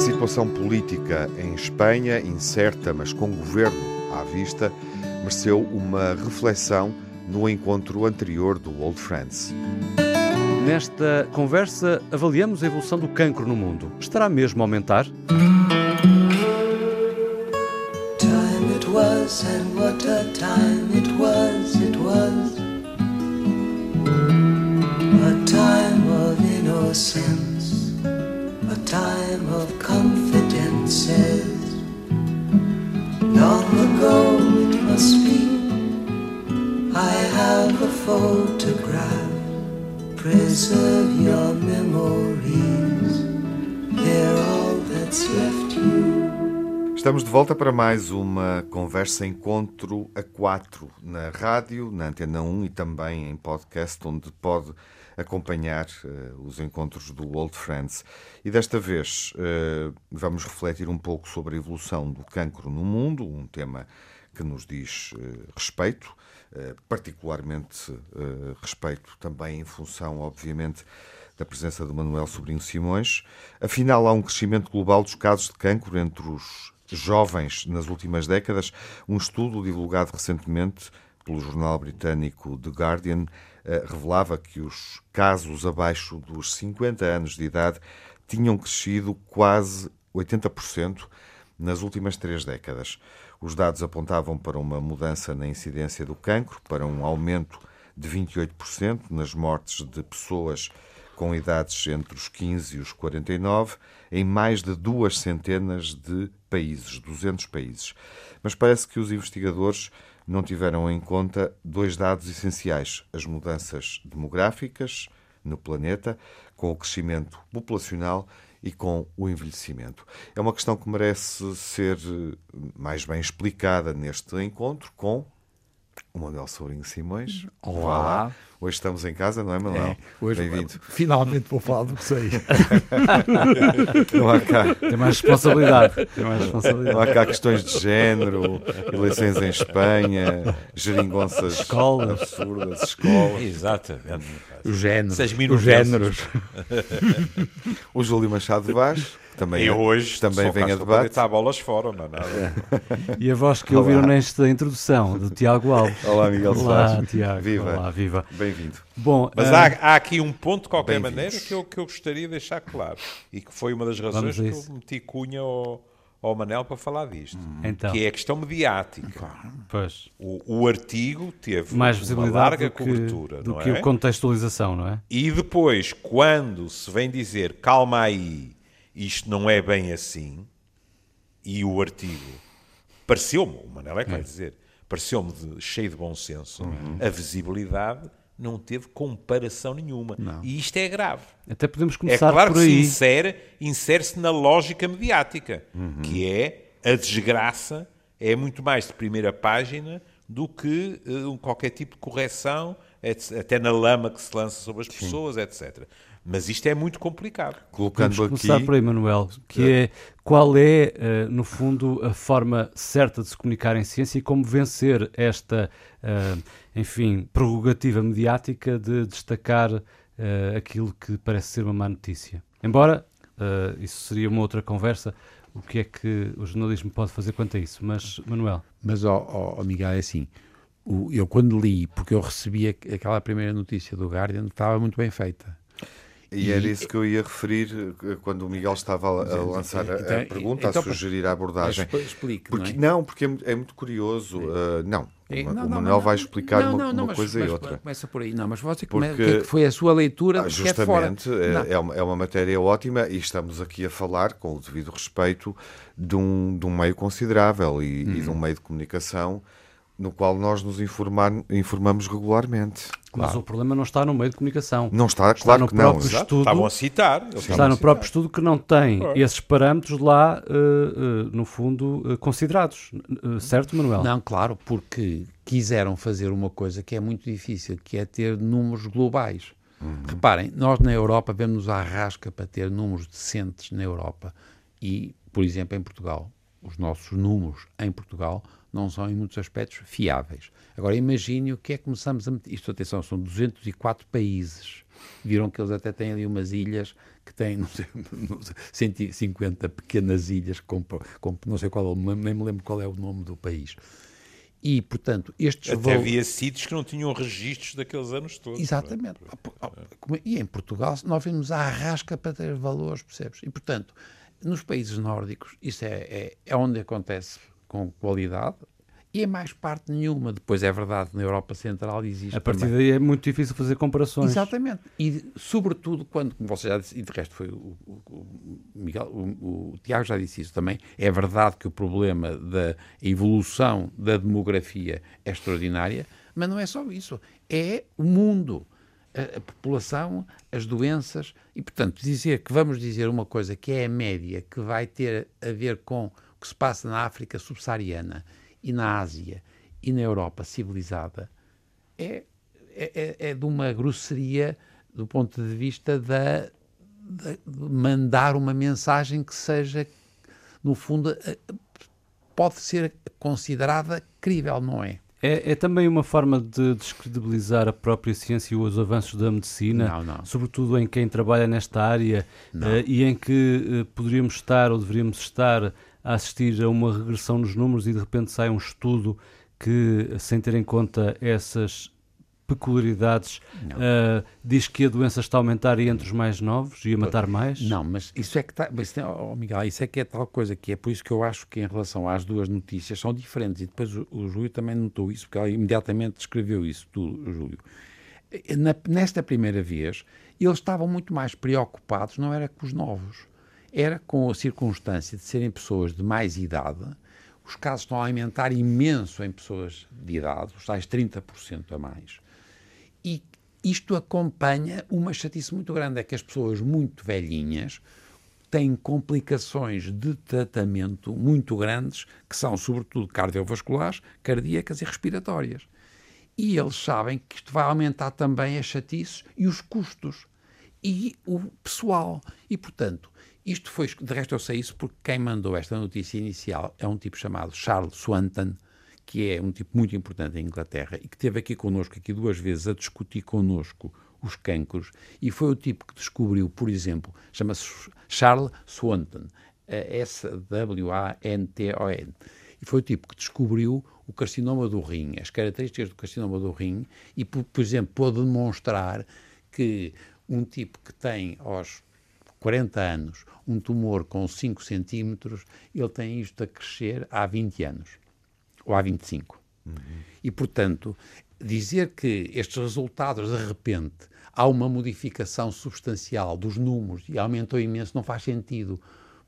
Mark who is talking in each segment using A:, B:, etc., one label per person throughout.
A: A situação política em Espanha, incerta, mas com governo à vista, mereceu uma reflexão no encontro anterior do Old Friends.
B: Nesta conversa, avaliamos a evolução do cancro no mundo. Estará mesmo a aumentar? Time it was, and what a time Long ago it must be, I have a photograph. Preserve your memories, they're all that's left you. Estamos de volta para mais uma conversa encontro a quatro na rádio, na Antena 1 e também em podcast, onde pode acompanhar uh, os encontros do Old Friends. E desta vez uh, vamos refletir um pouco sobre a evolução do cancro no mundo, um tema que nos diz uh, respeito particularmente respeito também em função, obviamente, da presença do Manuel Sobrinho Simões. Afinal, há um crescimento global dos casos de cancro entre os jovens nas últimas décadas. Um estudo divulgado recentemente pelo jornal britânico The Guardian eh, revelava que os casos abaixo dos 50 anos de idade tinham crescido quase 80% nas últimas três décadas. Os dados apontavam para uma mudança na incidência do cancro, para um aumento de 28% nas mortes de pessoas com idades entre os 15 e os 49, em mais de duas centenas de países, 200 países. Mas parece que os investigadores não tiveram em conta dois dados essenciais: as mudanças demográficas no planeta, com o crescimento populacional e com o envelhecimento. É uma questão que merece ser mais bem explicada neste encontro com o Manuel Sourinho Simões.
C: Olá.
A: Hoje estamos em casa, não é, Manuel?
C: É, Bem-vindo. Finalmente vou falar do que sei.
A: não há cá.
B: Tem mais responsabilidade. Tem mais responsabilidade.
A: Não há cá questões de género, eleições em Espanha, geringonças escolas. absurdas, escolas.
C: Exatamente. Os géneros.
B: Os géneros.
A: o Júlio Machado Vaz também,
D: e hoje
A: também vem a debate.
D: Está bolas fora, não é nada.
B: e a voz que Olá. ouviram nesta introdução, do Tiago Alves.
A: Olá, Miguel
B: Olá, Soares. Tiago. Viva. Olá, viva.
A: Bem-vindo.
D: Bom, Mas uh... há, há, aqui um ponto, de qualquer maneira, que eu, que eu gostaria de deixar claro. E que foi uma das razões que eu meti cunha ao, ao Manel para falar disto. Hum. Então. Que é a questão mediática.
B: Pois.
D: O, o artigo teve Mais visibilidade uma larga do que, cobertura.
B: Do que
D: é?
B: a contextualização, não é?
D: E depois, quando se vem dizer calma aí isto não é bem assim, e o artigo pareceu-me, o Manel é que vai dizer, pareceu-me cheio de bom senso, uhum. a visibilidade não teve comparação nenhuma. Não. E isto é grave.
B: Até podemos começar
D: é claro que se insere, insere-se na lógica mediática, uhum. que é a desgraça, é muito mais de primeira página do que uh, qualquer tipo de correção, até na lama que se lança sobre as pessoas, Sim. etc. Mas isto é muito complicado.
B: Colocando Vamos começar aqui... por aí, Manuel, que é. é qual é, uh, no fundo, a forma certa de se comunicar em ciência e como vencer esta, uh, enfim, prerrogativa mediática de destacar uh, aquilo que parece ser uma má notícia. Embora isso seria uma outra conversa, o que é que o jornalismo pode fazer quanto a isso? Mas, Manuel.
C: Mas, ó, oh, oh, Miguel, é assim. O, eu, quando li, porque eu recebi aquela primeira notícia do Guardian, estava muito bem feita
A: e era isso que eu ia referir eh, quando o Miguel estava a, a lançar então, a, pergunta, então, a sugerir a abordagem.
C: Explique,
A: porque,
C: não, é?
A: porque é, é muito curioso. Uh, não, não, o Manuel vai explicar não, uma, uma coisa
C: mas,
A: e outra.
C: Começa por aí. Não, mas você porque, que foi a sua leitura ah,
A: justamente, é, é, uma, é uma matéria ótima e estamos aqui a falar, com o devido respeito, de um, de um meio considerável e, e de um uhum. meio de comunicação no qual nós nos informar, informamos regularmente.
B: Claro. Mas o problema não está no meio de comunicação.
A: Não está, está claro
B: no
A: que não.
B: Estudo,
D: Estavam a citar.
B: Está no próprio estudo que não tem esses parâmetros lá, uh, uh, no fundo, uh, considerados. certo, Manuel?
C: Não, claro, porque quiseram fazer uma coisa que é muito difícil, que é ter números globais. Uhum. Reparem, nós na Europa vemos a rasca para ter números decentes na Europa. E, por exemplo, em Portugal, os nossos números em Portugal não são em muitos aspectos fiáveis. Agora imagine o que é que começamos a meter. Isto, atenção, são 204 países. Viram que eles até têm ali umas ilhas que têm, não sei, 150 pequenas ilhas, com, com, não sei qual, nem me lembro qual é o nome do país. E, portanto, estes
D: Até havia sítios que não tinham registros daqueles anos todos.
C: É? Exatamente. É? E em Portugal nós vimos a arrasca para ter valores, percebes? E, portanto, nos países nórdicos isso é, é, é onde acontece com qualidade, e é mais parte nenhuma. Depois é verdade, na Europa Central existe.
E: A partir
C: também.
E: daí é muito difícil fazer comparações.
C: Exatamente. E sobretudo quando, como você já disse, e de resto foi o, o, Miguel, o, o, Tiago já disse isso também, é verdade que o problema da evolução da demografia é extraordinária, mas não é só isso. É o mundo. A, a população, as doenças, e portanto, dizer que vamos dizer uma coisa que é a média, que vai ter a ver com que se passa na África subsaariana e na Ásia e na Europa civilizada é, é, é de uma grosseria do ponto de vista da, de mandar uma mensagem que seja, no fundo, pode ser considerada crível, não é?
E: É, é, também uma forma de descredibilizar a própria ciência e os avanços da medicina,
C: não, não.
E: sobretudo em quem trabalha nesta área uh, e em que uh, poderíamos estar ou deveríamos estar a assistir a uma regressão nos números e de repente sai um estudo que, sem ter em conta essas peculiaridades, uh, diz que a doença está a aumentar e entre os mais novos e a matar mais?
C: Não, mas isso é que está, oh, Miguel, isso é que é tal coisa que é por isso que eu acho que em relação às duas notícias são diferentes e depois o, o Júlio também notou isso, porque ela imediatamente descreveu isso, tu, Júlio. Na, nesta primeira vez, eles estavam muito mais preocupados, não era com os novos, era com a circunstância de serem pessoas de mais idade, os casos estão a aumentar imenso em pessoas de idade, os tais 30% a mais. E isto acompanha uma chatice muito grande, é que as pessoas muito velhinhas têm complicações de tratamento muito grandes, que são sobretudo cardiovasculares, cardíacas e respiratórias. E eles sabem que isto vai aumentar também as chatices e os custos e o pessoal. E, portanto, isto foi, de resto eu sei isso porque quem mandou esta notícia inicial é um tipo chamado Charles Swanton, que é um tipo muito importante em Inglaterra e que esteve aqui connosco aqui duas vezes a discutir connosco os cancros. E foi o tipo que descobriu, por exemplo, chama-se Charles Swanton, S-W-A-N-T-O-N, e foi o tipo que descobriu o carcinoma do rim, as características do carcinoma do rim e, por, por exemplo, pôde demonstrar que um tipo que tem aos 40 anos um tumor com 5 centímetros, ele tem isto a crescer há 20 anos ou há 25. Uhum. E, portanto, dizer que estes resultados, de repente, há uma modificação substancial dos números e aumentou imenso, não faz sentido.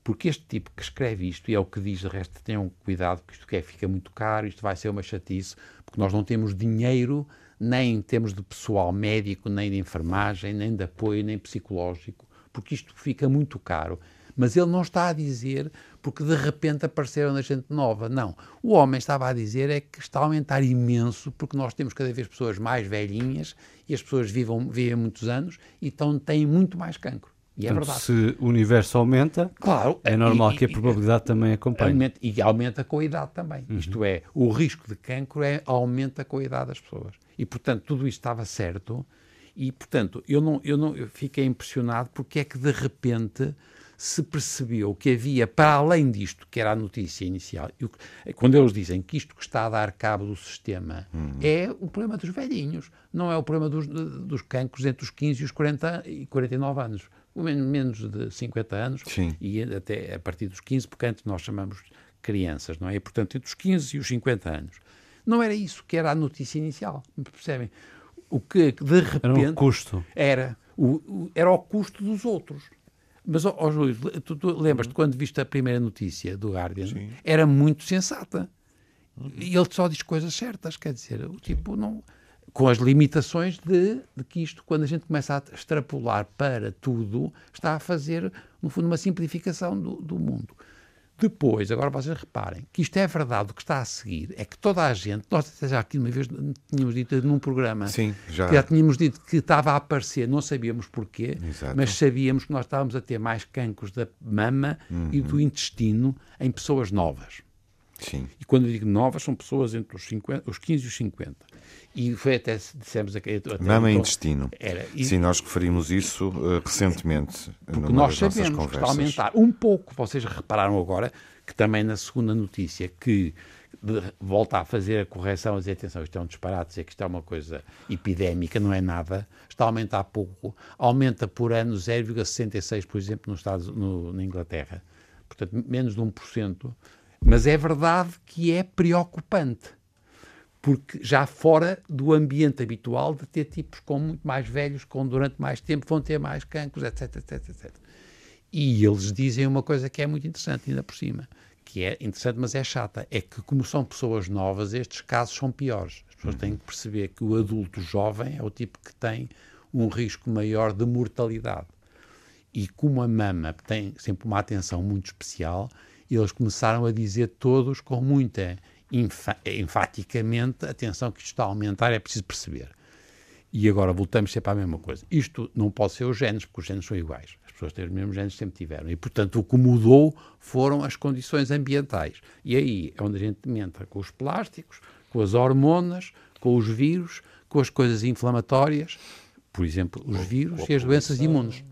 C: Porque este tipo que escreve isto, e é o que diz, de resto, tenham cuidado, porque isto quer, fica muito caro, isto vai ser uma chatice, porque nós não temos dinheiro, nem em termos de pessoal médico, nem de enfermagem, nem de apoio, nem psicológico, porque isto fica muito caro. Mas ele não está a dizer porque de repente apareceram gente nova. Não. O homem estava a dizer é que está a aumentar imenso porque nós temos cada vez pessoas mais velhinhas e as pessoas vivam, vivem muitos anos e então têm muito mais cancro. E é verdade.
E: Se o universo aumenta, claro, é normal e, que a probabilidade e, também acompanhe.
C: Aumenta, e aumenta com a idade também. Uhum. Isto é, o risco de cancro é, aumenta com a idade das pessoas. E, portanto, tudo isto estava certo. E, portanto, eu, não, eu, não, eu fiquei impressionado porque é que, de repente, se percebeu que havia, para além disto, que era a notícia inicial, quando eles dizem que isto que está a dar cabo do sistema uhum. é o problema dos velhinhos, não é o problema dos, dos cancros entre os 15 e os 40 e 49 anos, menos de 50 anos
A: Sim.
C: e até a partir dos 15, porque antes nós chamamos crianças, não é? E, portanto, entre os 15 e os 50 anos. Não era isso que era a notícia inicial, percebem? O que de repente.
E: Era o custo.
C: Era o, era o custo dos outros. Mas, ó, oh, Júlio, tu, tu lembras-te uhum. quando viste a primeira notícia do Guardian? Sim. Era muito sensata. Uhum. E ele só diz coisas certas, quer dizer, o tipo não. Com as limitações de, de que isto, quando a gente começa a extrapolar para tudo, está a fazer, no fundo, uma simplificação do, do mundo. Depois, agora vocês reparem que isto é verdade, o que está a seguir é que toda a gente, nós já aqui uma vez tínhamos dito num programa,
A: Sim, já.
C: já tínhamos dito que estava a aparecer, não sabíamos porquê, Exato. mas sabíamos que nós estávamos a ter mais cancros da mama uhum. e do intestino em pessoas novas.
A: Sim.
C: E quando eu digo novas, são pessoas entre os, 50, os 15 e os 50. E foi até, dissemos... Até,
A: Mama e intestino.
C: Era, e,
A: Sim, nós referimos isso uh, recentemente.
C: Porque nós sabemos que está a aumentar um pouco. Vocês repararam agora que também na segunda notícia que volta a fazer a correção, a dizer, atenção, isto é um disparate, dizer que isto é uma coisa epidémica, não é nada, está a aumentar pouco, aumenta por ano 0,66, por exemplo, nos Estados, no, na Inglaterra, portanto, menos de 1%, mas é verdade que é preocupante, porque já fora do ambiente habitual de ter tipos com muito mais velhos, com durante mais tempo vão ter mais cancros, etc, etc, etc. E eles dizem uma coisa que é muito interessante, ainda por cima, que é interessante, mas é chata, é que como são pessoas novas, estes casos são piores. As pessoas têm que perceber que o adulto jovem é o tipo que tem um risco maior de mortalidade. E como a mama tem sempre uma atenção muito especial, eles começaram a dizer todos com muita enfaticamente, atenção que isto está a aumentar, é preciso perceber. E agora voltamos sempre à mesma coisa. Isto não pode ser os genes, porque os genes são iguais pessoas têm os mesmos genes sempre tiveram. E, portanto, o que mudou foram as condições ambientais. E aí é onde a gente entra com os plásticos, com as hormonas, com os vírus, com as coisas inflamatórias, por exemplo, os vírus e as doenças imunes.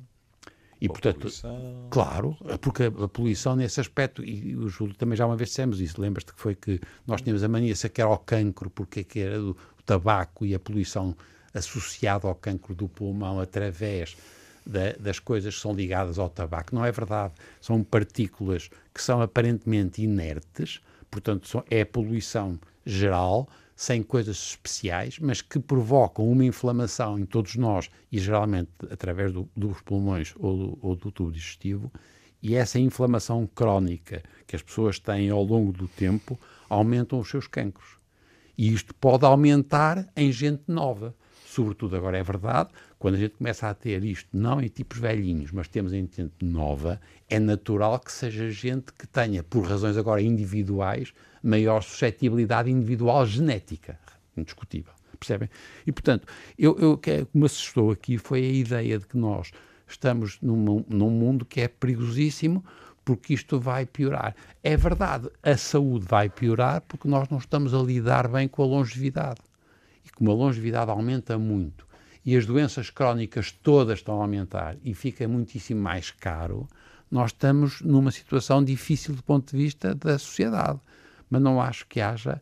C: E, portanto, poluição. claro, porque a, poluição nesse aspecto, e o Júlio também já uma vez dissemos isso, lembras-te que foi que nós tínhamos a mania se que era o cancro, porque que era do, o tabaco e a poluição associada ao cancro do pulmão através da, das coisas que são ligadas ao tabaco. Não é verdade. São partículas que são aparentemente inertes, portanto, são, é poluição geral, sem coisas especiais, mas que provocam uma inflamação em todos nós, e geralmente através do, dos pulmões ou do, ou do tubo digestivo, e essa inflamação crónica que as pessoas têm ao longo do tempo aumentam os seus cancros. E isto pode aumentar em gente nova. Sobretudo agora é verdade, quando a gente começa a ter isto, não em tipos velhinhos, mas temos em gente nova, é natural que seja gente que tenha, por razões agora individuais, maior suscetibilidade individual genética. Indiscutível. Percebem? E, portanto, eu, eu, o que me assustou aqui foi a ideia de que nós estamos num, num mundo que é perigosíssimo porque isto vai piorar. É verdade, a saúde vai piorar porque nós não estamos a lidar bem com a longevidade. Como a longevidade aumenta muito e as doenças crónicas todas estão a aumentar e fica muitíssimo mais caro, nós estamos numa situação difícil do ponto de vista da sociedade. Mas não acho que haja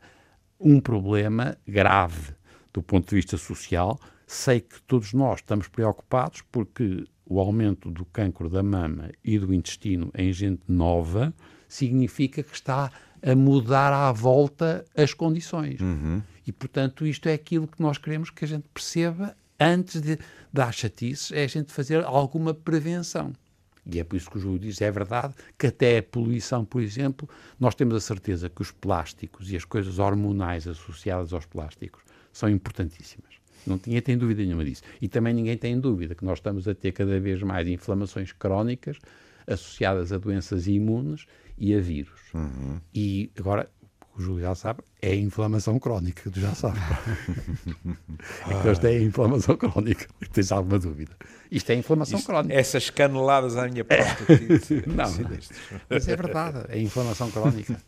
C: um problema grave do ponto de vista social. Sei que todos nós estamos preocupados porque o aumento do cancro da mama e do intestino em gente nova significa que está a mudar à volta as condições. Uhum. E, portanto, isto é aquilo que nós queremos que a gente perceba antes de dar chatices, é a gente fazer alguma prevenção. E é por isso que o Júlio diz, é verdade, que até a poluição, por exemplo, nós temos a certeza que os plásticos e as coisas hormonais associadas aos plásticos são importantíssimas. Não tinha tem dúvida nenhuma disso. E também ninguém tem dúvida que nós estamos a ter cada vez mais inflamações crónicas associadas a doenças imunes e a vírus. Uhum. E agora, o Júlio já sabe, é inflamação crónica, tu já sabes. é que isto é inflamação crónica, tens alguma dúvida. Isto é inflamação
D: Isto,
C: crónica.
D: Essas caneladas à minha porta.
C: não, mas é verdade, é inflamação crónica.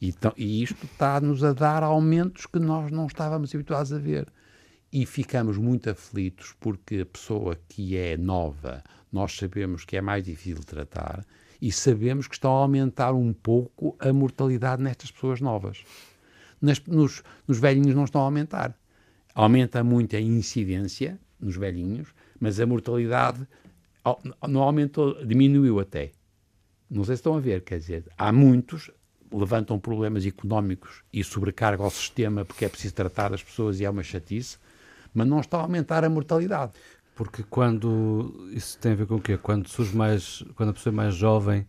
C: E, então, e isto está-nos a dar aumentos que nós não estávamos habituados a ver. E ficamos muito aflitos porque a pessoa que é nova, nós sabemos que é mais difícil tratar e sabemos que estão a aumentar um pouco a mortalidade nestas pessoas novas. Nas, nos, nos velhinhos não estão a aumentar. Aumenta muito a incidência nos velhinhos, mas a mortalidade não aumentou, diminuiu até. Não sei se estão a ver, quer dizer, há muitos levantam problemas económicos e sobrecarga ao sistema porque é preciso tratar as pessoas e é uma chatice, mas não está a aumentar a mortalidade.
E: Porque quando. Isso tem a ver com o quê? Quando surge mais. Quando a pessoa é mais jovem.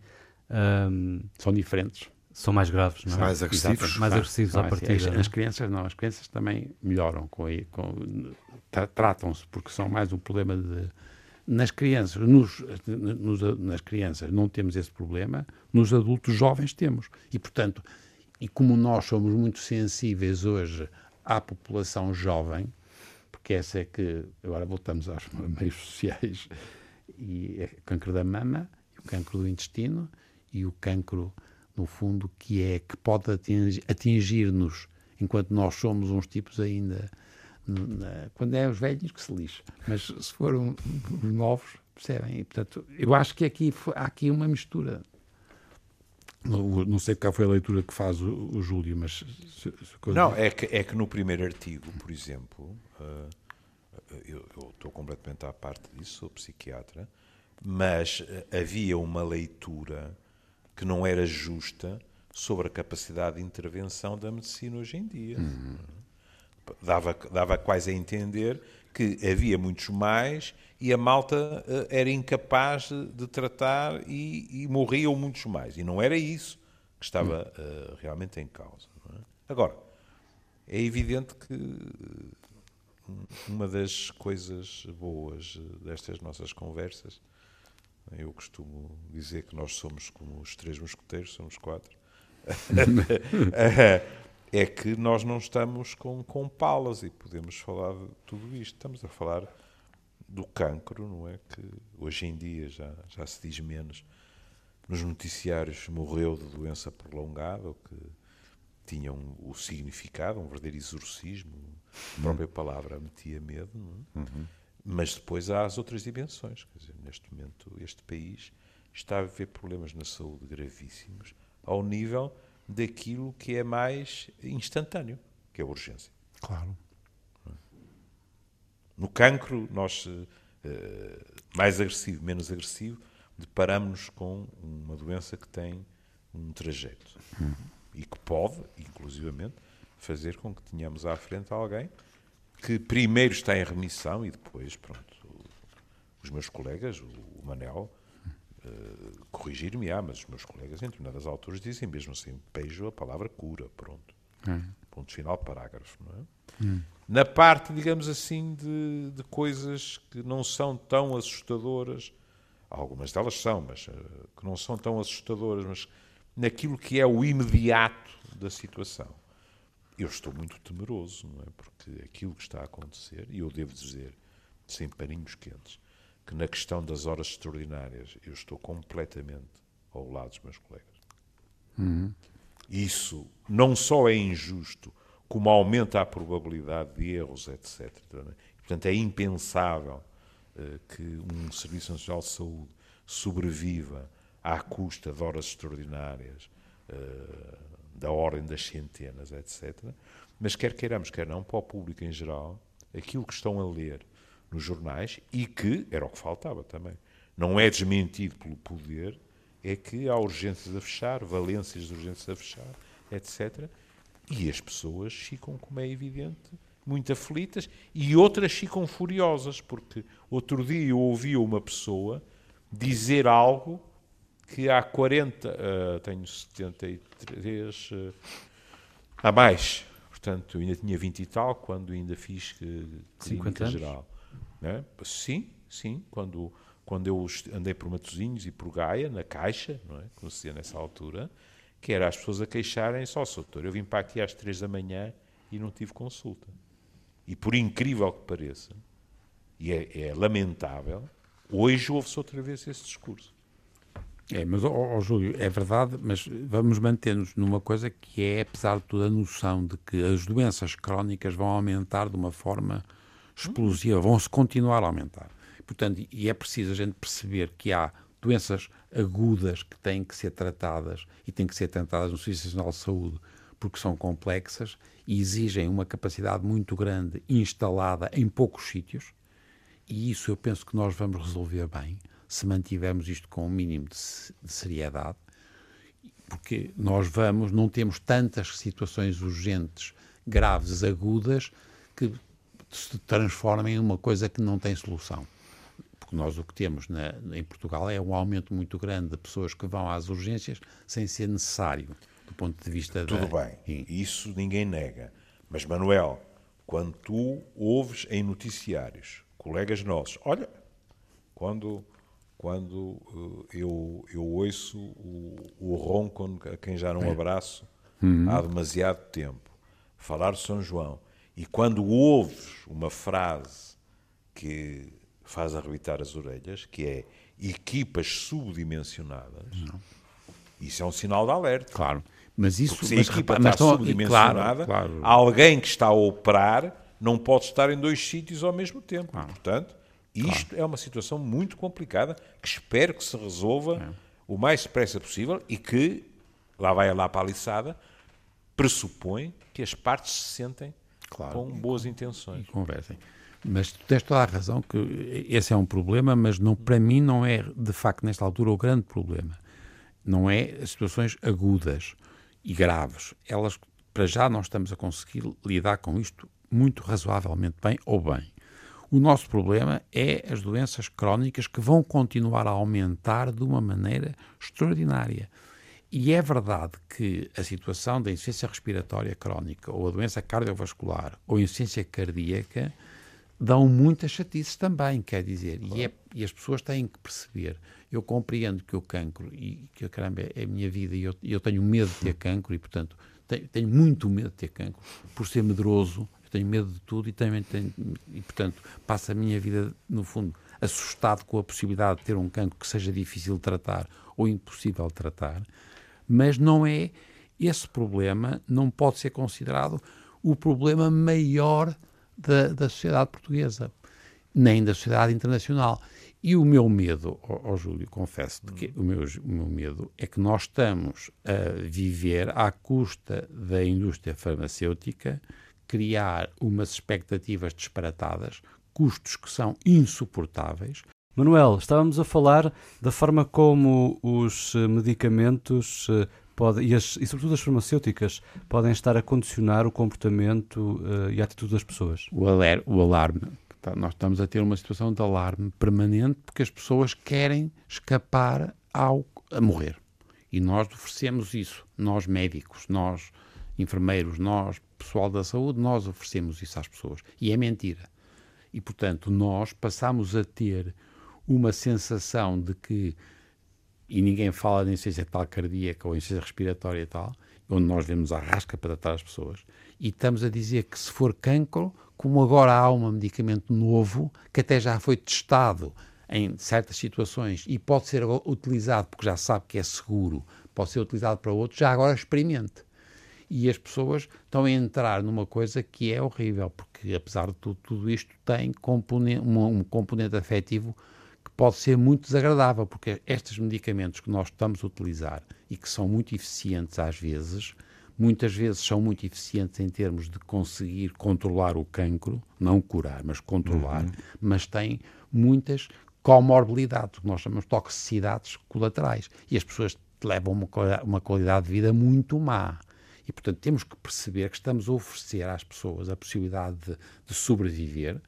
E: Um,
C: são diferentes.
E: São mais graves, não é?
A: Mais agressivos.
E: Mais agressivos à partida.
C: As, as, crianças não, as crianças também melhoram com, com tratam-se porque são mais um problema de nas crianças, nos, nos, nas crianças não temos esse problema, nos adultos jovens temos. E portanto, e como nós somos muito sensíveis hoje à população jovem, porque essa é que, agora voltamos aos meios sociais, e é o cancro da mama, o cancro do intestino e o cancro no fundo, que é que pode atingir-nos enquanto nós somos uns tipos ainda. Na, quando é os velhos que se lixa, mas se foram os novos, percebem? E, portanto, eu acho que aqui, há aqui uma mistura. Não, não sei qual foi a leitura que faz o, o Júlio, mas. Se,
D: se não, é que, é que no primeiro artigo, por exemplo, eu, eu estou completamente à parte disso, sou psiquiatra, mas uh, havia uma leitura que não era justa sobre a capacidade de intervenção da medicina hoje em dia. Uhum. Dava, dava quase a entender que havia muitos mais e a malta uh, era incapaz de tratar e, e, morriam muitos mais. E não era isso que estava uh, realmente em causa. É? Agora, é evidente que uma das coisas boas destas nossas conversas, eu costumo dizer que nós somos como os três mosqueteiros, somos quatro, é que nós não estamos com, com palas e podemos falar de tudo isto. Estamos a falar do cancro, não é? Que hoje em dia já, já se diz menos. Nos noticiários morreu de doença prolongada, o que tinha um, o significado, um verdadeiro exorcismo. A própria palavra metia medo, é? uhum. Mas depois há as outras dimensões. Quer dizer, neste momento, este país está a viver problemas na saúde gravíssimos ao nível daquilo que é mais instantâneo, que é a urgência.
C: Claro.
D: No cancro, nós, eh, mais agressivo, menos agressivo, deparamos-nos com uma doença que tem um trajeto uhum. e que pode, inclusivamente, fazer com que tenhamos à frente alguém que primeiro está em remissão e depois, pronto, os meus colegas, o Manel, uh, corrigir-me-á, mas os meus colegas em determinadas alturas dizem mesmo assim, pejo a palavra cura, pronto. Hum. Ponto final, parágrafo, não é? Hum. Na parte, digamos assim, de, de, coisas que não são tão assustadoras, algumas delas são, mas uh, que não são tão assustadoras, mas naquilo que é o imediato da situação. Eu estou muito temeroso, não é? Porque aquilo que está a acontecer, e eu devo dizer, sem paninhos quentes, que na questão das horas extraordinárias eu estou completamente ao lado dos meus colegas. Uhum. Isso não só é injusto, como aumenta a probabilidade de erros, etc. Portanto, é impensável uh, que um Serviço Nacional de Saúde sobreviva à custa de horas extraordinárias, da ordem das centenas, etc. Mas quer queiramos, quer não, para o público em geral, aquilo que estão a ler nos jornais e que, era o que faltava também, não é desmentido pelo poder, é que há urgências a fechar, valências de urgências a fechar, etc. E as pessoas ficam, como é evidente, muito aflitas e outras ficam furiosas, porque outro dia eu ouvi uma pessoa dizer algo que há 40, uh, eh, tenho 73, uh, há mais, portanto, ainda tinha 20 e tal, quando ainda fiz uh, clínica geral. Né? Sim, sim. Quando, quando eu andei por Matosinhos e por Gaia, na Caixa, não é? conhecia nessa altura, que era as pessoas a queixarem só, doutor, eu vim para aqui às três da manhã e não tive consulta. E por incrível que pareça, e é, é lamentável, hoje ouve-se outra vez esse discurso.
C: É, mas, ó, Júlio, é verdade, mas vamos manter-nos numa coisa que é, apesar de tudo, a noção de que as doenças crónicas vão aumentar de uma forma explosiva, vão-se continuar a aumentar. Portanto, e é preciso a gente perceber que há doenças agudas que têm que ser tratadas e têm que ser tratadas no Serviço Nacional de Saúde porque são complexas e exigem uma capacidade muito grande instalada em poucos sítios. E isso eu penso que nós vamos resolver bem se mantivermos isto com um mínimo de, de seriedade, porque nós vamos, não temos tantas situações urgentes, graves, agudas, que se transforma em uma coisa que não tem solução. Porque nós o que temos na, em Portugal é um aumento muito grande de pessoas que vão às urgências sem ser necessário, do ponto de vista
D: Tudo da... bem, isso ninguém nega. Mas, Manuel, quando tu ouves em noticiários colegas nossos, olha, quando, quando uh, eu, eu ouço o, o Roncon, a quem já não é. abraço uhum. há demasiado tempo, falar de São João e quando ouves uma frase que faz arrebitar as orelhas, que é equipas subdimensionadas, Não. Isso é um sinal de alerta.
C: Claro. Mas isso
D: Porque se a
C: mas,
D: equipa
C: mas
D: está
C: estão-
D: subdimensionada,
C: claro, claro.
D: alguém que está a operar não pode estar em dois sítios ao mesmo tempo. Portanto, isto é uma situação muito complicada que espero que se resolva
C: É.
D: o mais depressa possível e que, lá vai lá para a liçada, pressupõe que as partes se sentem
C: Claro.
D: com boas intenções.
C: conversem. Mas tu tens toda a razão que esse é um problema, mas não, para mim não é, de facto, nesta altura, o grande problema. Não é as situações agudas e graves. Elas, para já, nós estamos a conseguir lidar com isto muito razoavelmente bem ou bem. O nosso problema é as doenças crónicas que vão continuar a aumentar de uma maneira extraordinária. E é verdade que a situação da insuficiência respiratória crónica, ou a doença cardiovascular, ou insuficiência cardíaca, dão muitas chatices também, quer dizer, e, é- e as pessoas têm que perceber. Eu compreendo que o cancro, e que caramba, é a minha vida, e eu, eu tenho medo de ter cancro, e portanto tenho, tenho muito medo de ter cancro, por ser medroso, tenho medo de tudo, e também tenho, e portanto passo a minha vida, no fundo, assustado com a possibilidade de ter um cancro que seja difícil de tratar ou impossível de tratar, mas não é esse problema não pode ser considerado o problema maior da, da sociedade portuguesa, nem da sociedade internacional. E o meu medo, ó ó Júlio, confesso que o meu, o meu medo é que nós estamos a viver à custa da indústria farmacêutica criar umas expectativas disparatadas, custos que são insuportáveis,
E: Manuel, estávamos a falar da forma como os eh, medicamentos eh, e, as- e sobretudo as farmacêuticas podem estar a condicionar o comportamento eh, e a atitude das pessoas.
C: o, aler, o alarme. Tá, Nós estamos a ter uma situação de alarme permanente porque as pessoas querem escapar ao, a morrer. E nós oferecemos isso. Nós médicos, nós enfermeiros, nós pessoal da saúde, nós oferecemos isso às pessoas. E é mentira. E, portanto, nós passamos a ter uma sensação de que e ninguém fala de insuficiência tal cardíaca ou insuficiência respiratória tal, onde nós vemos a rasca para tratar as pessoas, e estamos a dizer que se for cancro, como agora há um medicamento novo que até já foi testado em certas situações e pode ser utilizado, porque já sabe que é seguro, pode ser utilizado para outros, já agora experimente. E as pessoas estão a entrar numa coisa que é horrível, porque apesar de tudo, tudo isto tem componen- um, um componente afetivo que pode ser muito desagradável, porque estes medicamentos que nós estamos a utilizar e que são muito eficientes às vezes, muitas vezes são muito eficientes em termos de conseguir controlar o cancro, não curar, mas controlar, mas têm muitas comorbilidades, o que nós chamamos de toxicidades colaterais. E as pessoas levam uma, uma qualidade de vida muito má. E, portanto, temos que perceber que estamos a oferecer às pessoas a possibilidade de, de sobreviver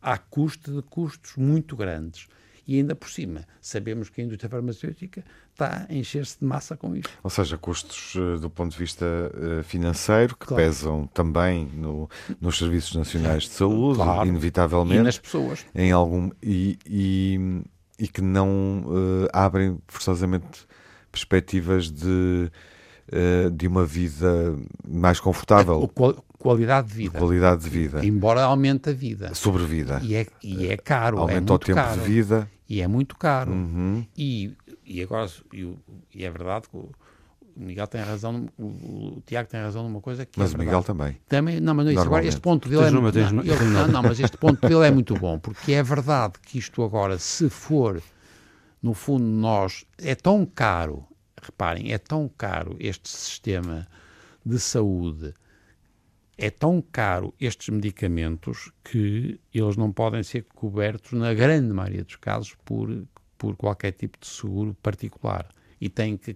C: à custa de custos muito grandes. E ainda por cima, sabemos que a indústria farmacêutica está a encher-se de massa com isto.
A: Ou seja, custos eh, do ponto de vista eh, financeiro que
C: Claro.
A: pesam também no- nos serviços nacionais de saúde,
C: Claro.
A: inevitavelmente,
C: E nas pessoas.
A: em algum e, e, e que não eh, abrem forçosamente perspectivas de, eh, de uma vida mais
C: O
A: confortável,
C: qual- qualidade de vida.
A: qualidade de vida,
C: Embora aumente a vida.
A: sobrevida.
C: E é, e é caro. é
A: Aumenta o
C: muito
A: tempo
C: caro.
A: de vida.
C: E é muito caro.
A: Uhum.
C: E, e agora, e, o- e é verdade que o o Miguel tem razão, o, o Tiago tem razão numa coisa que
A: Mas
C: é
A: o. Miguel também.
C: Também, não, mas não é isso. Agora, este ponto dele é
E: uma,
C: não,
E: uma- uma.
C: não, não, mas este ponto dele é muito bom, porque é verdade que isto agora, se for, no fundo, nós, é tão caro, reparem, é tão caro este sistema de saúde, é tão caro estes medicamentos que eles não podem ser cobertos, na grande maioria dos casos, por, por qualquer tipo de seguro particular. E têm que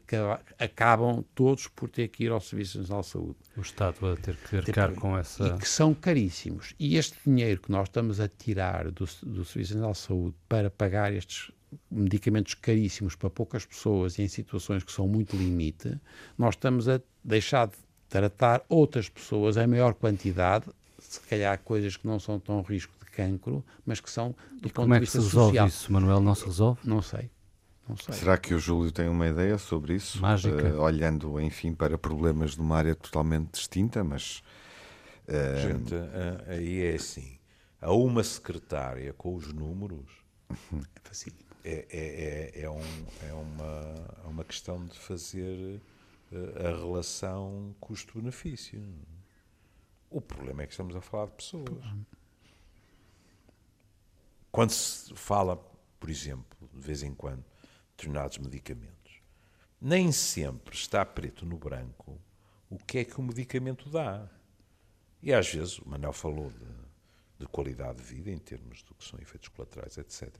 C: acabam todos por ter que ir ao Serviço Nacional de Saúde
E: O Estado a ter que arcar com essa.
C: e que são caríssimos. E este dinheiro que nós estamos a tirar do, do Serviço Nacional de Saúde para pagar estes medicamentos caríssimos para poucas pessoas e em situações que são muito limite, nós estamos a deixar de tratar outras pessoas em maior quantidade, se calhar coisas que não são tão risco de cancro, mas que são do
E: E
C: ponto
E: como é
C: de
E: que se resolve
C: social.
E: isso, Manuel? Não se resolve?
C: Não sei. Não sei.
A: Será que o Júlio tem uma ideia sobre isso?
E: Mágica.
A: Eh, olhando, enfim, para problemas de uma área totalmente distinta, mas eh,
D: Gente, a- aí é assim. A uma secretária com os números
C: É facílimo.
D: É, é, é, é, um, é uma, é uma questão de fazer eh, a relação custo-benefício. O problema é que estamos a falar de pessoas. Quando se fala, por exemplo, de vez em quando, de determinados medicamentos, nem sempre está preto no branco o que é que o medicamento dá. E às vezes, o Manel falou de, de qualidade de vida, em termos do que são efeitos colaterais, etc.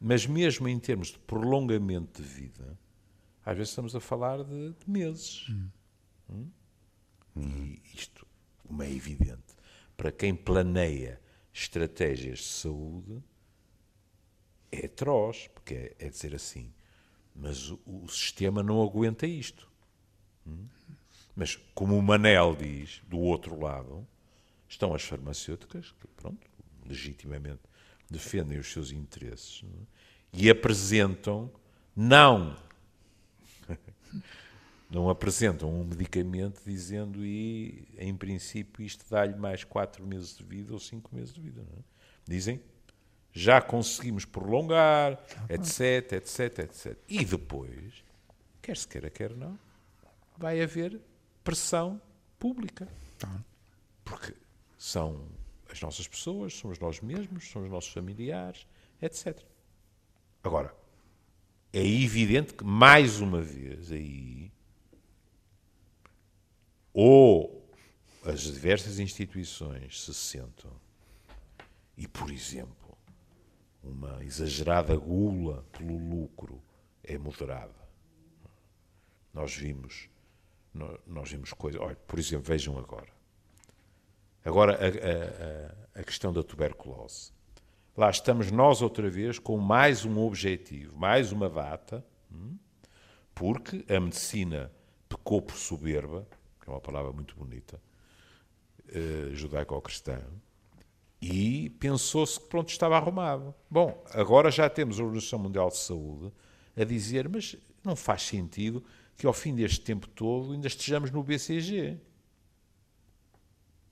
D: Mas mesmo em termos de prolongamento de vida, às vezes estamos a falar de, de meses. Hum. Hum? E isto, como é evidente, para quem planeia estratégias de saúde, é atroz, porque é, é dizer assim, mas o, o, sistema não aguenta isto. Hum? Mas, como o Manel diz, do outro lado, estão as farmacêuticas, que, pronto, legitimamente defendem os seus interesses é? e apresentam, não, não apresentam um medicamento dizendo e, em princípio, isto dá-lhe mais 4 meses de vida ou 5 meses de vida. É? Dizem, já conseguimos prolongar, etc, etc, etc. E depois, quer se queira, quer não, vai haver pressão pública. Porque são as nossas pessoas, somos nós mesmos, são os nossos familiares, etc. Agora, é evidente que, mais uma vez, aí, ou as diversas instituições se sentam e, por exemplo, uma exagerada gula pelo lucro é moderada. Nós vimos nós vimos coisas. Olha, por exemplo, vejam agora. Agora a, a, a, questão da tuberculose. Lá estamos nós outra vez com mais um objetivo, mais uma data, hum, porque a medicina pecou por soberba, que é uma palavra muito bonita, uh, judaico-cristã, e pensou-se que pronto estava arrumado. Bom, agora já temos a Organização Mundial de Saúde a dizer, mas não faz sentido que ao fim deste tempo todo ainda estejamos no BCG.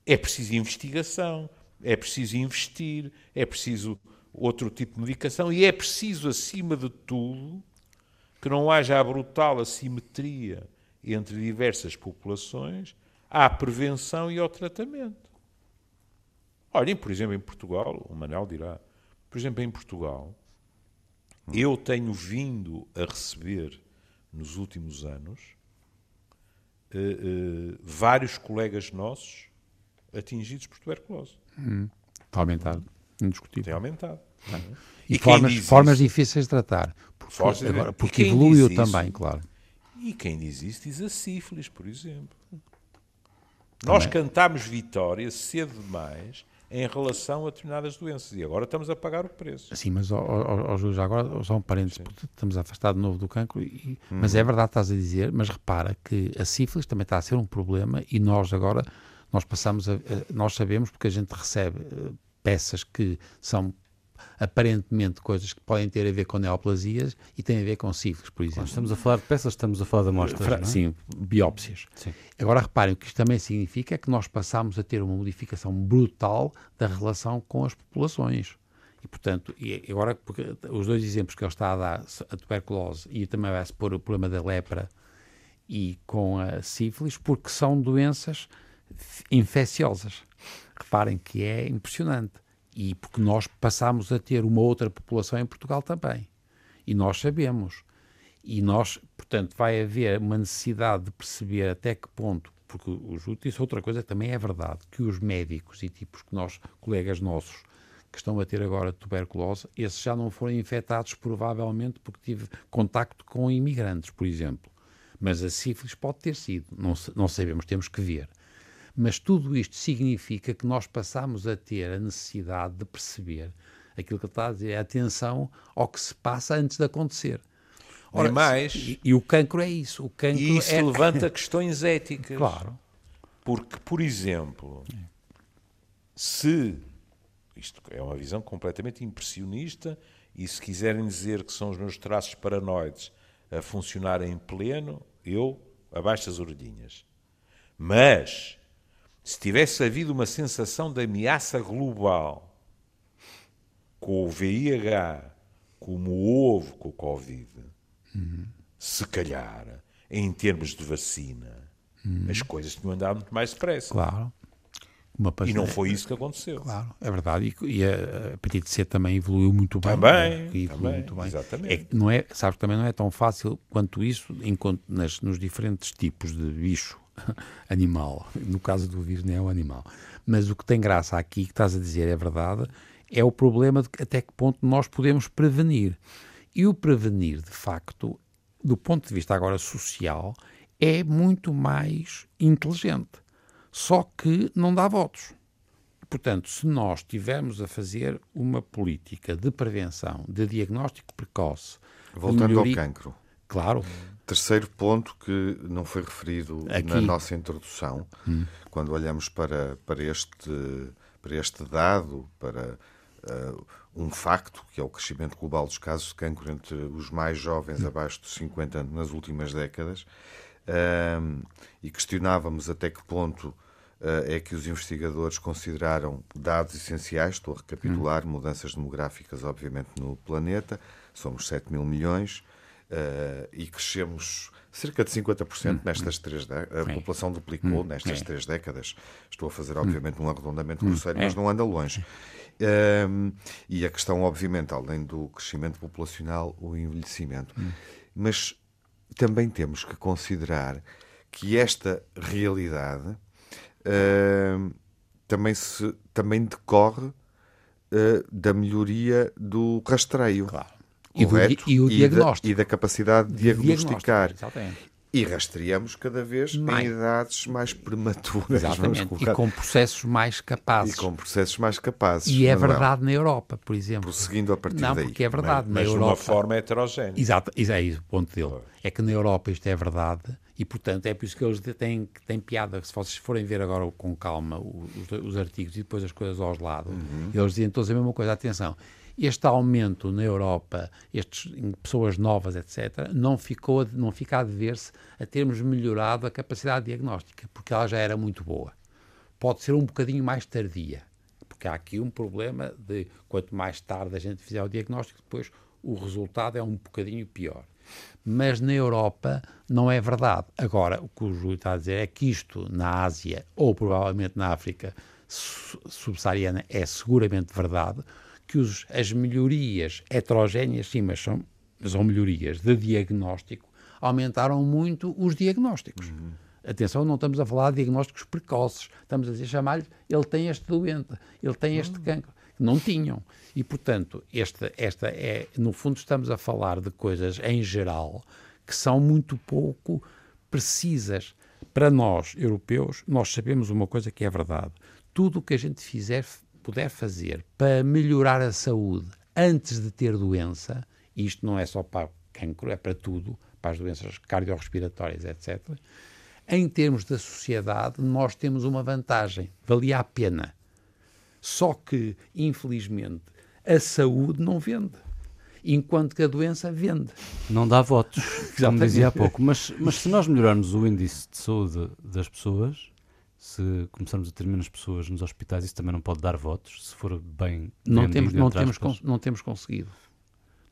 D: É preciso investigação, é preciso investir, é preciso outro tipo de medicação e é preciso, acima de tudo, que não haja a brutal assimetria entre diversas populações à prevenção e ao tratamento. Olhem, por exemplo, em Portugal, o Manuel dirá, por exemplo, em Portugal, eu tenho vindo a receber nos últimos anos, uh, uh, vários colegas nossos atingidos por tuberculose.
C: Hum, está aumentado, indiscutível.
D: Tem aumentado.
C: Tá. E, e formas, formas difíceis de tratar, porque, agora, porque evoluiu também, claro.
D: E quem diz isso diz a sífilis, por exemplo. Também. Nós cantámos vitória cedo demais em relação a determinadas doenças. E agora estamos a pagar o preço.
C: Sim, mas, ó, Júlio, agora só um parênteses, porque estamos a afastar de novo do cancro, e, uhum. mas é verdade, estás a dizer, mas repara que a sífilis também está a ser um problema e nós agora, nós passamos a, a nós sabemos porque a gente recebe uh, peças que são aparentemente coisas que podem ter a ver com neoplasias e têm a ver com sífilis, por exemplo. Quando
E: estamos a falar de peças, estamos a falar de amostras, Fra
C: é? Sim, biópsias. Sim. Agora reparem, o que isto também significa é que nós passamos a ter uma modificação brutal da relação com as populações. E, portanto, e agora, porque os dois exemplos que ele está a dar, a tuberculose e também vai-se pôr o problema da lepra e com a sífilis, porque são doenças infecciosas. Reparem que é impressionante e porque nós passamos a ter uma outra população em Portugal também. E nós sabemos. E nós, portanto, vai haver uma necessidade de perceber até que ponto, porque o Júlio disse outra coisa também é verdade, que os médicos e tipos que nós, colegas nossos, que estão a ter agora tuberculose, esses já não foram infectados provavelmente porque tive contacto com imigrantes, por exemplo. Mas a sífilis pode ter sido, não, não sabemos, temos que ver. Mas tudo isto significa que nós passamos a ter a necessidade de perceber aquilo que ele está a dizer, a atenção ao que se passa antes de acontecer.
D: Ora, mais,
C: e, e, o cancro é isso. O cancro
D: e isso
C: é...
D: levanta questões éticas.
C: Claro.
D: Porque, por exemplo, se isto é uma visão completamente impressionista, e se quiserem dizer que são os meus traços paranoides a funcionar em pleno, eu abaixo as orelhinhas. Mas se tivesse havido uma sensação de ameaça global com o VIH como houve com o Covid, se calhar, em termos de vacina, as coisas tinham andado muito mais depressa.
C: Claro.
D: E não foi isso que aconteceu.
C: Claro, é verdade. E, e a, a hepatite C também evoluiu muito bem.
D: Também,
C: evoluiu
D: também,
C: muito bem.
D: exatamente.
C: É, não é, sabes também não é tão fácil quanto isso nas, nos diferentes tipos de bicho animal. No caso do vírus, nem é o animal. Mas o que tem graça aqui, que estás a dizer, é verdade, é o problema de até que ponto nós podemos prevenir. E o prevenir, de facto, do ponto de vista agora social, é muito mais inteligente. Só que não dá votos. Portanto, se nós estivermos a fazer uma política de prevenção, de diagnóstico precoce,
A: Voltando ao
C: melhoria-
A: cancro.
C: Claro,
A: Terceiro ponto que não foi referido
C: Aqui.
A: na nossa introdução, quando olhamos para, para, este, para este dado, para eh, um facto, que é o crescimento global dos casos de cancro entre os mais jovens abaixo dos 50 anos nas últimas décadas, ehm, e questionávamos até que ponto eh, é que os investigadores consideraram dados essenciais, estou a recapitular, mudanças demográficas, obviamente, no planeta, somos 7 mil milhões, eh, e crescemos cerca de 50% nestas três décadas. A população duplicou nestas três décadas. Estou a fazer, obviamente, um arredondamento grosseiro, mas não anda longe. Ehm, e a questão, obviamente, além do crescimento populacional, o envelhecimento. Mas também temos que considerar que esta realidade ehm, também, se, também decorre eh, da melhoria do rastreio.
C: Claro. E do
A: Correto?
C: di- e o
A: da-
C: diagnóstico.
A: E da, capacidade de diagnosticar.
C: Exatamente.
A: E rastreamos cada vez
C: Mais.
A: em idades mais prematuras.
C: Exatamente. E com processos mais
A: E
C: capazes.
A: com processos mais capazes.
C: E é
A: Manuel.
C: verdade na Europa, por exemplo.
A: Prosseguindo a partir
C: Não,
A: daí.
C: porque é verdade.
D: Mas
C: na
D: de uma
C: Europa,
D: forma heterogénea.
C: Exato, isso é isso o ponto dele. É que na Europa isto é verdade e, portanto, é por isso que eles têm, têm piada. Se vocês forem ver agora com calma os, os artigos e depois as coisas aos lados, eles dizem todos a mesma coisa. Atenção, este aumento na Europa, estes, pessoas novas, etc., não, ficou, não fica a dever-se a termos melhorado a capacidade diagnóstica, porque ela já era muito boa. Pode ser um bocadinho mais tardia, porque há aqui um problema de quanto mais tarde a gente fizer o diagnóstico, depois o resultado é um bocadinho pior. Mas na Europa não é verdade. Agora, o que o Júlio está a dizer é que isto na Ásia ou provavelmente na África su- subsaariana é seguramente verdade, que os- as melhorias heterogéneas, sim, mas são, são melhorias de diagnóstico, aumentaram muito os diagnósticos. Atenção, não estamos a falar de diagnósticos precoces, estamos a dizer, chamar-lhe, ele tem este doente, ele tem este cancro. Não tinham. E, portanto, esta, esta é, no fundo, estamos a falar de coisas em geral que são muito pouco precisas. Para nós, europeus, nós sabemos uma coisa que é verdade. Tudo o que a gente fizer, puder fazer para melhorar a saúde antes de ter doença, e isto não é só para cancro, é para tudo, para as doenças cardiorrespiratórias, etc. Em termos da sociedade, nós temos uma vantagem. Valia a pena. Só que, infelizmente, a saúde não vende. Enquanto que a doença vende.
E: Não dá votos, como dizia há pouco. Mas, mas se nós melhorarmos o índice de saúde das pessoas, se começarmos a ter menos pessoas nos hospitais, isso também não pode dar votos, se for bem
C: Não temos, não, temos, cons- não temos conseguido.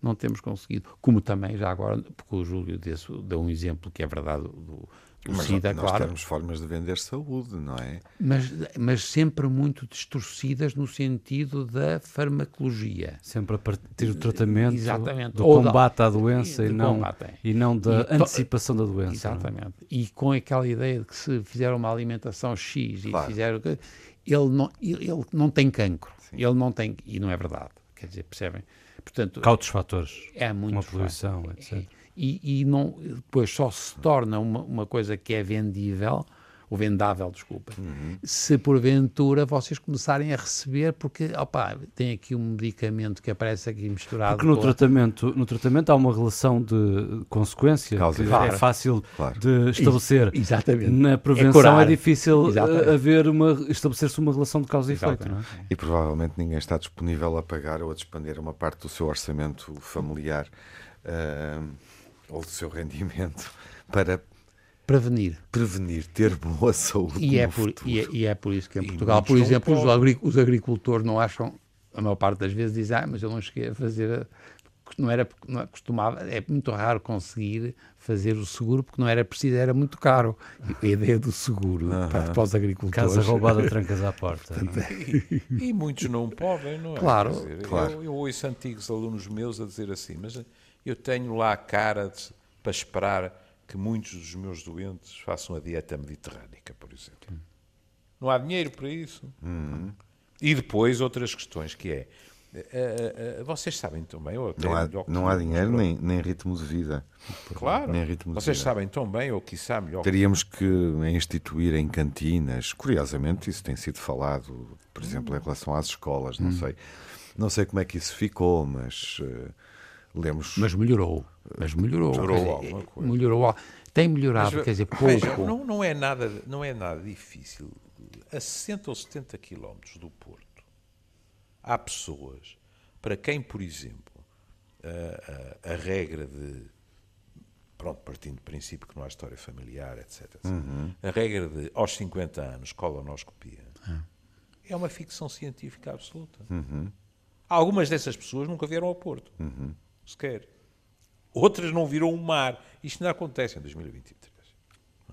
C: Não temos conseguido. Como também, já agora, porque o Júlio desse- deu um exemplo que é verdade do, do
A: Mas
C: SIDA,
A: nós
C: claro.
A: temos formas de vender saúde, não é?
C: Mas, mas sempre muito distorcidas no sentido da farmacologia.
E: Sempre a partir do tratamento,
C: Exatamente.
E: do
C: Ou da-
E: combate à doença e, não,
C: combate, é.
E: e não da
C: E to-
E: antecipação da doença. não é?
C: Exatamente. E com aquela ideia de que se fizer uma alimentação X e
A: Claro.
C: fizer o que- ele não, ele ele não tem cancro. Ele não tem, e não é verdade. Quer dizer, percebem? Portanto,
E: outros fatores,
C: é muito
E: uma
C: fácil.
E: poluição, etc.
C: E, e não, depois só se torna uma, uma coisa que é vendível, ou vendável, desculpa,
E: Uhum.
C: se porventura vocês começarem a receber, porque, opá, tem aqui um medicamento que aparece aqui misturado
E: Porque no
C: com-
E: tratamento, no tratamento há uma relação de consequência
A: Causa
E: que
C: efeito.
E: é fácil
A: Claro.
E: de estabelecer.
C: Exatamente.
E: Na prevenção
C: curar.
E: é, difícil
C: Exatamente.
E: eh, haver uma estabelecer-se uma relação de causa e efeito. É?
A: E provavelmente ninguém está disponível a pagar ou a despendir uma parte do seu orçamento familiar ah, ou do seu rendimento para
C: prevenir.
A: prevenir, ter boa saúde.
C: E é, por, e, é, e é por isso que em
D: E
C: Portugal, por exemplo, os, agricultores não acham, a maior parte das vezes dizem, ah, mas eu não cheguei a fazer, a- não era, não costumava, é muito raro conseguir fazer o seguro porque não era preciso, era muito caro. A ideia do seguro uh -huh. para, para, os agricultores.
E: Casa roubada, trancas à porta.
D: e, e, muitos não podem, não é?
C: Claro, dizer, claro.
D: Eu, eu, ouço antigos alunos meus a dizer assim, mas eu tenho lá a cara de, para esperar que muitos dos meus doentes façam a dieta mediterrânica, por exemplo. Não há dinheiro para isso.
A: Uhum.
D: E depois outras questões, que é, uh, uh, vocês sabem também... Ou
A: não há, não há dinheiro nem, nem ritmo de vida.
D: Claro, nem ritmo vocês vida. sabem tão bem, ou quiçá melhor...
A: Teríamos que instituir em cantinas, curiosamente isso tem sido falado, por exemplo, em relação às escolas, não hum. sei. Não sei como é que isso ficou, mas... Lemos.
C: Mas melhorou. Mas melhorou. Melhorou alguma coisa. Melhorou. Tem melhorado, mas, quer dizer, pouco. Veja,
D: não, não, é nada, não é nada difícil. A 60 ou 70 quilómetros do Porto, há pessoas para quem, por exemplo, a, a, a, regra de. Pronto, partindo do princípio que não há história familiar, etc.
A: Uhum.
D: A regra de aos 50 anos, colonoscopia, uhum. é uma ficção científica absoluta.
A: Uhum.
D: Algumas dessas pessoas nunca vieram ao Porto.
A: Uhum
D: sequer. Outras não viram o mar. Isto não acontece em 2023.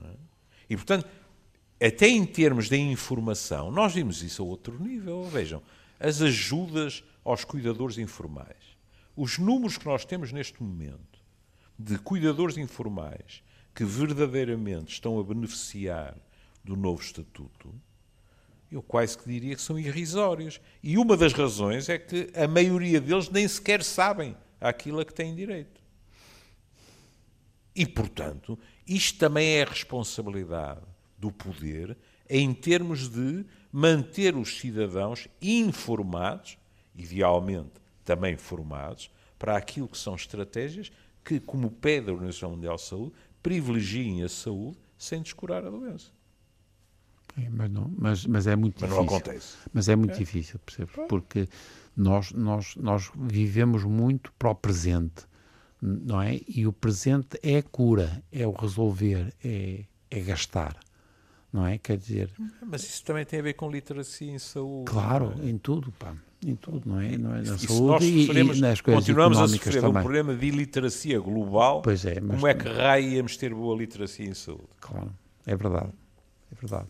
D: É? E, portanto, até em termos de informação, nós vimos isso a outro nível. Vejam, as ajudas aos cuidadores informais. Os números que nós temos neste momento de cuidadores informais que verdadeiramente estão a beneficiar do novo estatuto, eu quase que diria que são irrisórios. E uma das razões é que a maioria deles nem sequer sabem àquilo a que têm direito. E, portanto, isto também é a responsabilidade do poder em termos de manter os cidadãos informados, idealmente também formados, para aquilo que são estratégias que, como pede a Organização Mundial de Saúde, privilegiem a saúde sem descurar a doença.
C: É, mas, não, mas, mas é muito
D: mas
C: difícil.
D: Mas não acontece.
C: Mas é muito é. difícil, percebe? Porque nós, nós, nós vivemos muito para o presente, não é? E o presente é a cura, é o resolver, é, é gastar, não é? Quer dizer...
D: Mas isso também tem a ver com literacia em saúde.
C: Claro, é? em tudo, pá. Em tudo, não é? Não é na
D: e
C: saúde e, e, nas coisas
D: Continuamos a sofrer também. um problema de iliteracia global.
C: Pois é,
D: mas... Como é que raio íamos ter boa literacia em saúde?
C: Claro, é verdade. É verdade.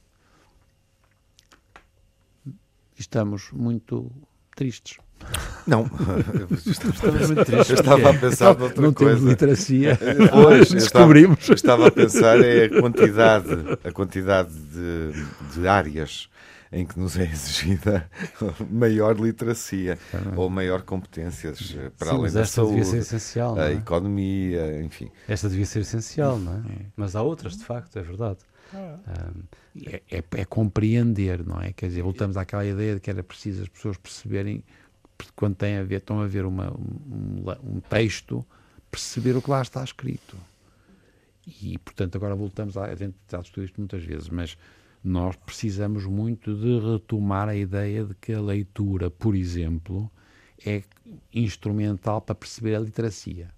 C: Estamos muito tristes.
A: Não, estamos muito tristes. Eu estava a pensar
C: não,
A: noutra
C: não
A: coisa.
C: Temos literacia. Pois, descobrimos.
A: Estava, estava, a pensar é a quantidade, a quantidade de, de áreas em que nos é exigida maior literacia ou maior competências eh, para Sim, além da saúde, devia
E: ser essencial,
A: a
E: é?
A: economia, enfim.
E: Esta devia ser essencial, não é? Mas há outras, de facto, é verdade.
C: É, é, é, compreender, não é? Quer dizer, voltamos àquela ideia de que era preciso as pessoas perceberem, quando têm a ver, estão a ver uma, um, um texto, perceber o que lá está escrito. E, portanto, agora voltamos a, a gente já estudou isto muitas vezes, mas nós precisamos muito de retomar a ideia de que a leitura, por exemplo, é instrumental para perceber a literacia.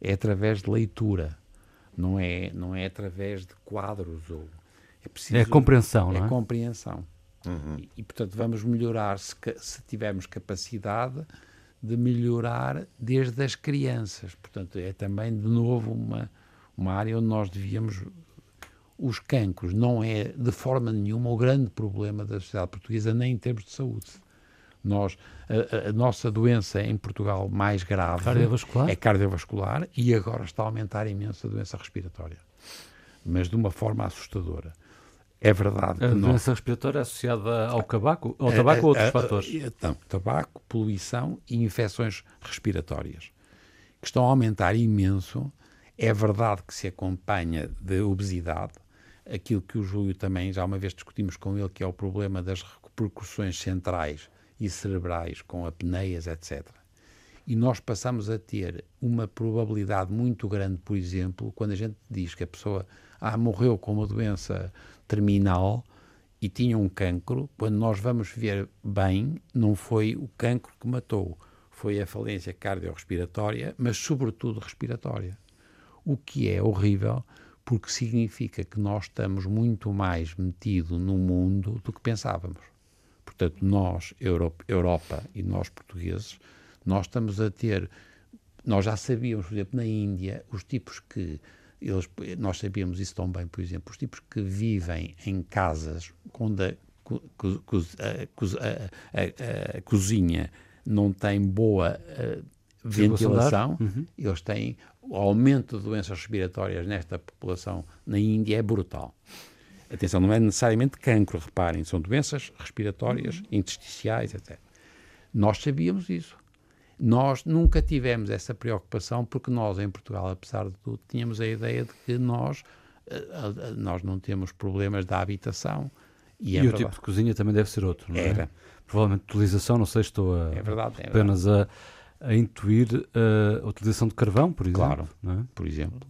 C: É através de leitura não é, não é através de quadros ou
E: é preciso é compreensão,
C: é
E: não é?
C: compreensão.
A: Uhum.
C: E, e, portanto vamos melhorar se, se tivermos capacidade de melhorar desde as crianças. Portanto é também de novo uma uma área onde nós devíamos os cancros não é de forma nenhuma o grande problema da sociedade portuguesa nem em termos de saúde. Nós, a, a, nossa doença em Portugal mais grave
E: cardiovascular?
C: é cardiovascular e agora está a aumentar imenso a doença respiratória, mas de uma forma assustadora. É verdade.
E: A doença nós... respiratória é associada ao tabaco, ao tabaco ou outros fatores?
C: Então, tabaco, poluição e infecções respiratórias, que estão a aumentar imenso. É verdade que se acompanha de obesidade, aquilo que o Júlio também já uma vez discutimos com ele, que é o problema das repercussões centrais e cerebrais, com apneias, etc. E nós passamos a ter uma probabilidade muito grande, por exemplo, quando a gente diz que a pessoa ah, morreu com uma doença terminal e tinha um cancro, quando nós vamos ver bem, não foi o cancro que matou, foi a falência cardiorrespiratória, mas sobretudo respiratória. O que é horrível, porque significa que nós estamos muito mais metidos no mundo do que pensávamos. Portanto, nós, Europa, Europa e nós portugueses, nós estamos a ter nós já sabíamos, por exemplo, na Índia, os tipos que eles, nós sabíamos isso tão bem, por exemplo, os tipos que vivem em casas onde a, cozinha não tem boa uh, ventilação, uhum. eles têm o aumento de doenças respiratórias nesta população na Índia é brutal. Atenção, não é necessariamente cancro, reparem, são doenças respiratórias, uhum. intersticiais, etc. Nós sabíamos isso. Nós nunca tivemos essa preocupação porque nós, em Portugal, apesar de tudo, tínhamos a ideia de que nós, eh, nós não temos problemas da habitação.
E: E, é e o tipo de cozinha também deve ser outro, não é? Era. Provavelmente utilização, não sei, estou a,
C: é verdade, é
E: apenas
C: verdade.
E: a a intuir uh, a utilização de carvão, por exemplo.
C: Claro, é? por exemplo.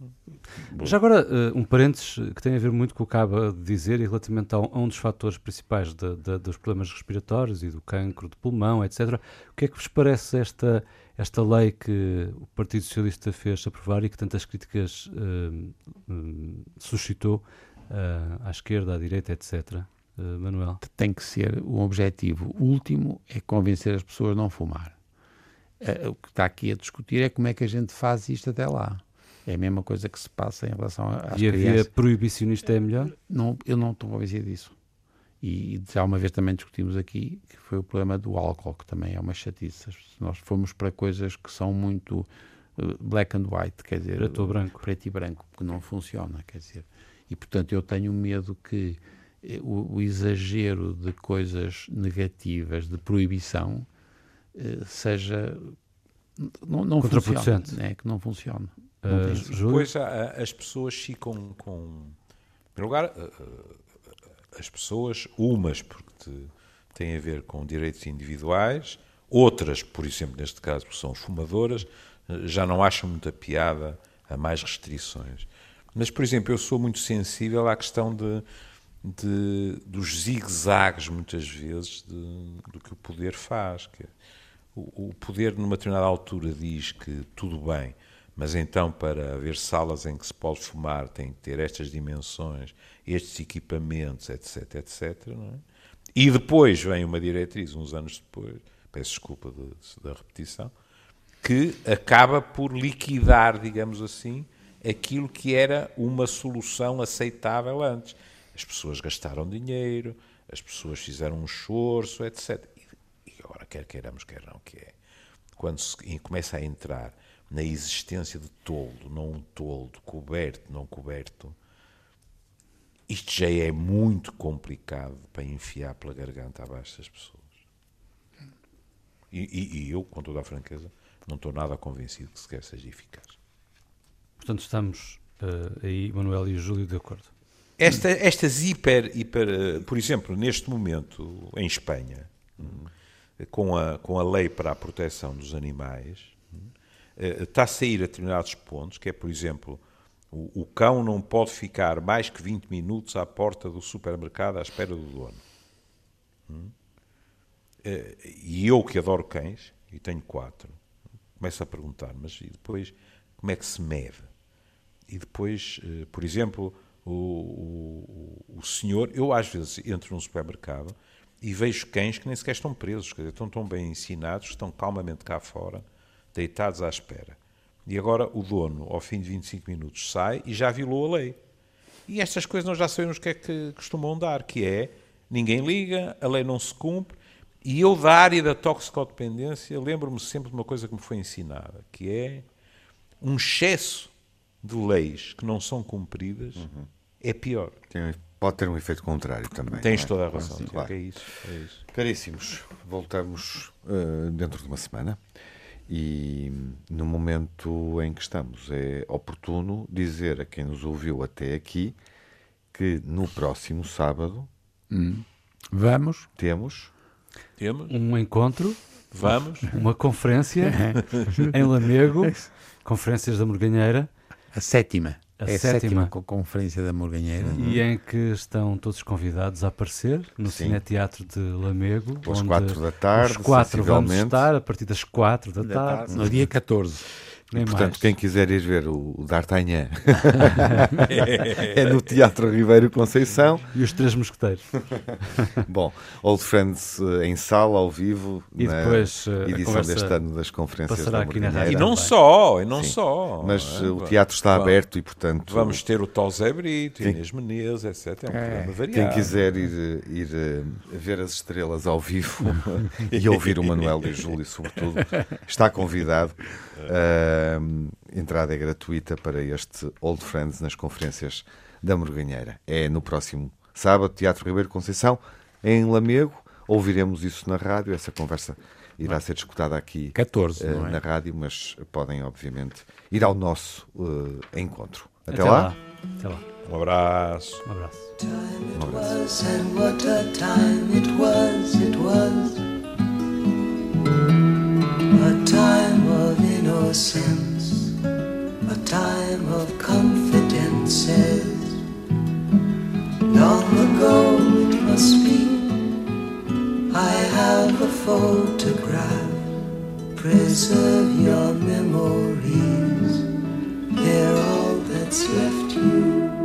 E: Já agora, uh, um parênteses que tem a ver muito com o que acaba de dizer e relativamente a um, dos fatores principais de, de, dos problemas respiratórios e do cancro de pulmão, etc. O que é que vos parece esta, esta lei que o Partido Socialista fez aprovar e que tantas críticas uh, suscitou à esquerda, à direita, etc.? Manuel?
C: Tem que ser um objetivo último é convencer as pessoas a não fumar Uh, o que está aqui a discutir é como é que a gente faz isto até lá. É a mesma coisa que se passa em relação às
E: e
C: crianças. E a via
E: proibicionista é melhor?
C: Não, eu não estou convencido disso. E, e já uma vez também discutimos aqui que foi o problema do álcool, que também é uma chatice. Nós fomos para coisas que são muito uh, black and white, quer dizer,
E: preto, branco.
C: preto e branco, que não funciona, quer dizer. E portanto eu tenho medo que eh, o, o exagero de coisas negativas, de proibição, eh, seja não, não funciona, né? que não funciona.
D: Uh, depois as pessoas ficam com. Em primeiro lugar, eh, as pessoas, umas porque têm a ver com direitos individuais, outras, por exemplo, neste caso, porque são fumadoras, já não acham muita piada a mais restrições. Mas, por exemplo, eu sou muito sensível à questão de, de dos zigue-zagues, muitas vezes, de, do que o poder faz. Que, o, poder, numa determinada altura, diz que tudo bem, mas então para haver salas em que se pode fumar tem que ter estas dimensões, estes equipamentos, etc, etc. É? E depois vem uma diretriz, uns anos depois, peço desculpa de, de, da repetição, que acaba por liquidar, digamos assim, aquilo que era uma solução aceitável antes. As pessoas gastaram dinheiro, as pessoas fizeram um esforço, etc agora, quer queiramos, quer não, que é quando se começa a entrar na existência de toldo, não um toldo, coberto, não coberto, isto já é muito complicado para enfiar pela garganta abaixo das pessoas. E, e, e eu, com toda a franqueza, não estou nada convencido que sequer seja eficaz.
E: Portanto, estamos uh, aí, Manuel e Júlio, de acordo.
D: Esta, estas hiper, hiper, uh, por exemplo, neste momento, em Espanha, hum, com a, com a lei para a proteção dos animais, eh, está a sair a determinados pontos, que é, por exemplo, o, o, cão não pode ficar mais que 20 minutos à porta do supermercado à espera do dono. Hum? Eh, e eu que adoro cães, e tenho quatro, começo a perguntar, mas e depois como é que se mede? E depois, eh, por exemplo, o, o, o senhor, eu às vezes entro num supermercado e vejo cães que nem sequer estão presos, quer dizer, estão tão bem ensinados, estão calmamente cá fora, deitados à espera. E agora o dono, ao fim de 25 minutos, sai e já violou a lei. E estas coisas nós já sabemos o que é que costumam dar, que é ninguém liga, a lei não se cumpre. E eu, da área da toxicodependência, lembro-me sempre de uma coisa que me foi ensinada, que é um excesso de leis que não são cumpridas uhum. é pior.
A: Tem Pode ter um efeito contrário também.
D: Tens é? toda a razão. Claro. é, isso, é isso.
A: Caríssimos, voltamos uh, dentro de uma semana e no momento em que estamos é oportuno dizer a quem nos ouviu até aqui que no próximo sábado
C: hum. vamos
A: temos
D: temos
E: um encontro
D: vamos
E: uma conferência em Lamego conferências da Morganheira
C: a sétima a é sétima. sétima conferência da Morganheira.
E: Uhum. E em que estão todos convidados a aparecer no Sim. Cineteatro de Lamego.
A: Às quatro da tarde,
E: Os quatro vamos estar a partir das quatro da, da tarde. tarde.
C: No dia 14.
E: Nem
A: Portanto,
E: mais.
A: quem quiser ir ver o, D'Artagnan é no Teatro Ribeiro Conceição.
E: E os Três Mosqueteiros.
A: Bom, Old Friends eh, em sala, ao vivo,
E: E
A: na
E: depois, eh,
A: edição deste ano das conferências
E: passará
A: da
E: aqui na
A: Morganheira.
D: E
E: rádio.
D: não
E: Também.
D: só, e não
A: Sim.
D: só.
A: Mas
D: é?
A: o teatro está
D: Vamos-
A: aberto e, portanto,
D: Vamos ter o Tó Zé Brito, Inês Menezes, etc. É um
C: É.
D: programa variado.
A: quem quiser ir, ir ver as estrelas ao vivo e ouvir o Manuel e o Júlio, sobretudo, está convidado. Eh, entrada é gratuita para este Old Friends nas conferências da Morganheira. É no próximo sábado, Teatro Ribeiro Conceição, em Lamego. Ouviremos isso na rádio. Essa conversa irá ser discutada aqui
C: 14,
A: eh,
C: não é?
A: na rádio, mas podem, obviamente, ir ao nosso eh, encontro. Até,
E: Até
A: lá.
E: lá. Até lá.
D: Um abraço.
E: Um abraço.
A: Um abraço.
B: Innocence, a time of confidences. Long ago it must be, I have a photograph. Preserve your memories, they're all that's left you.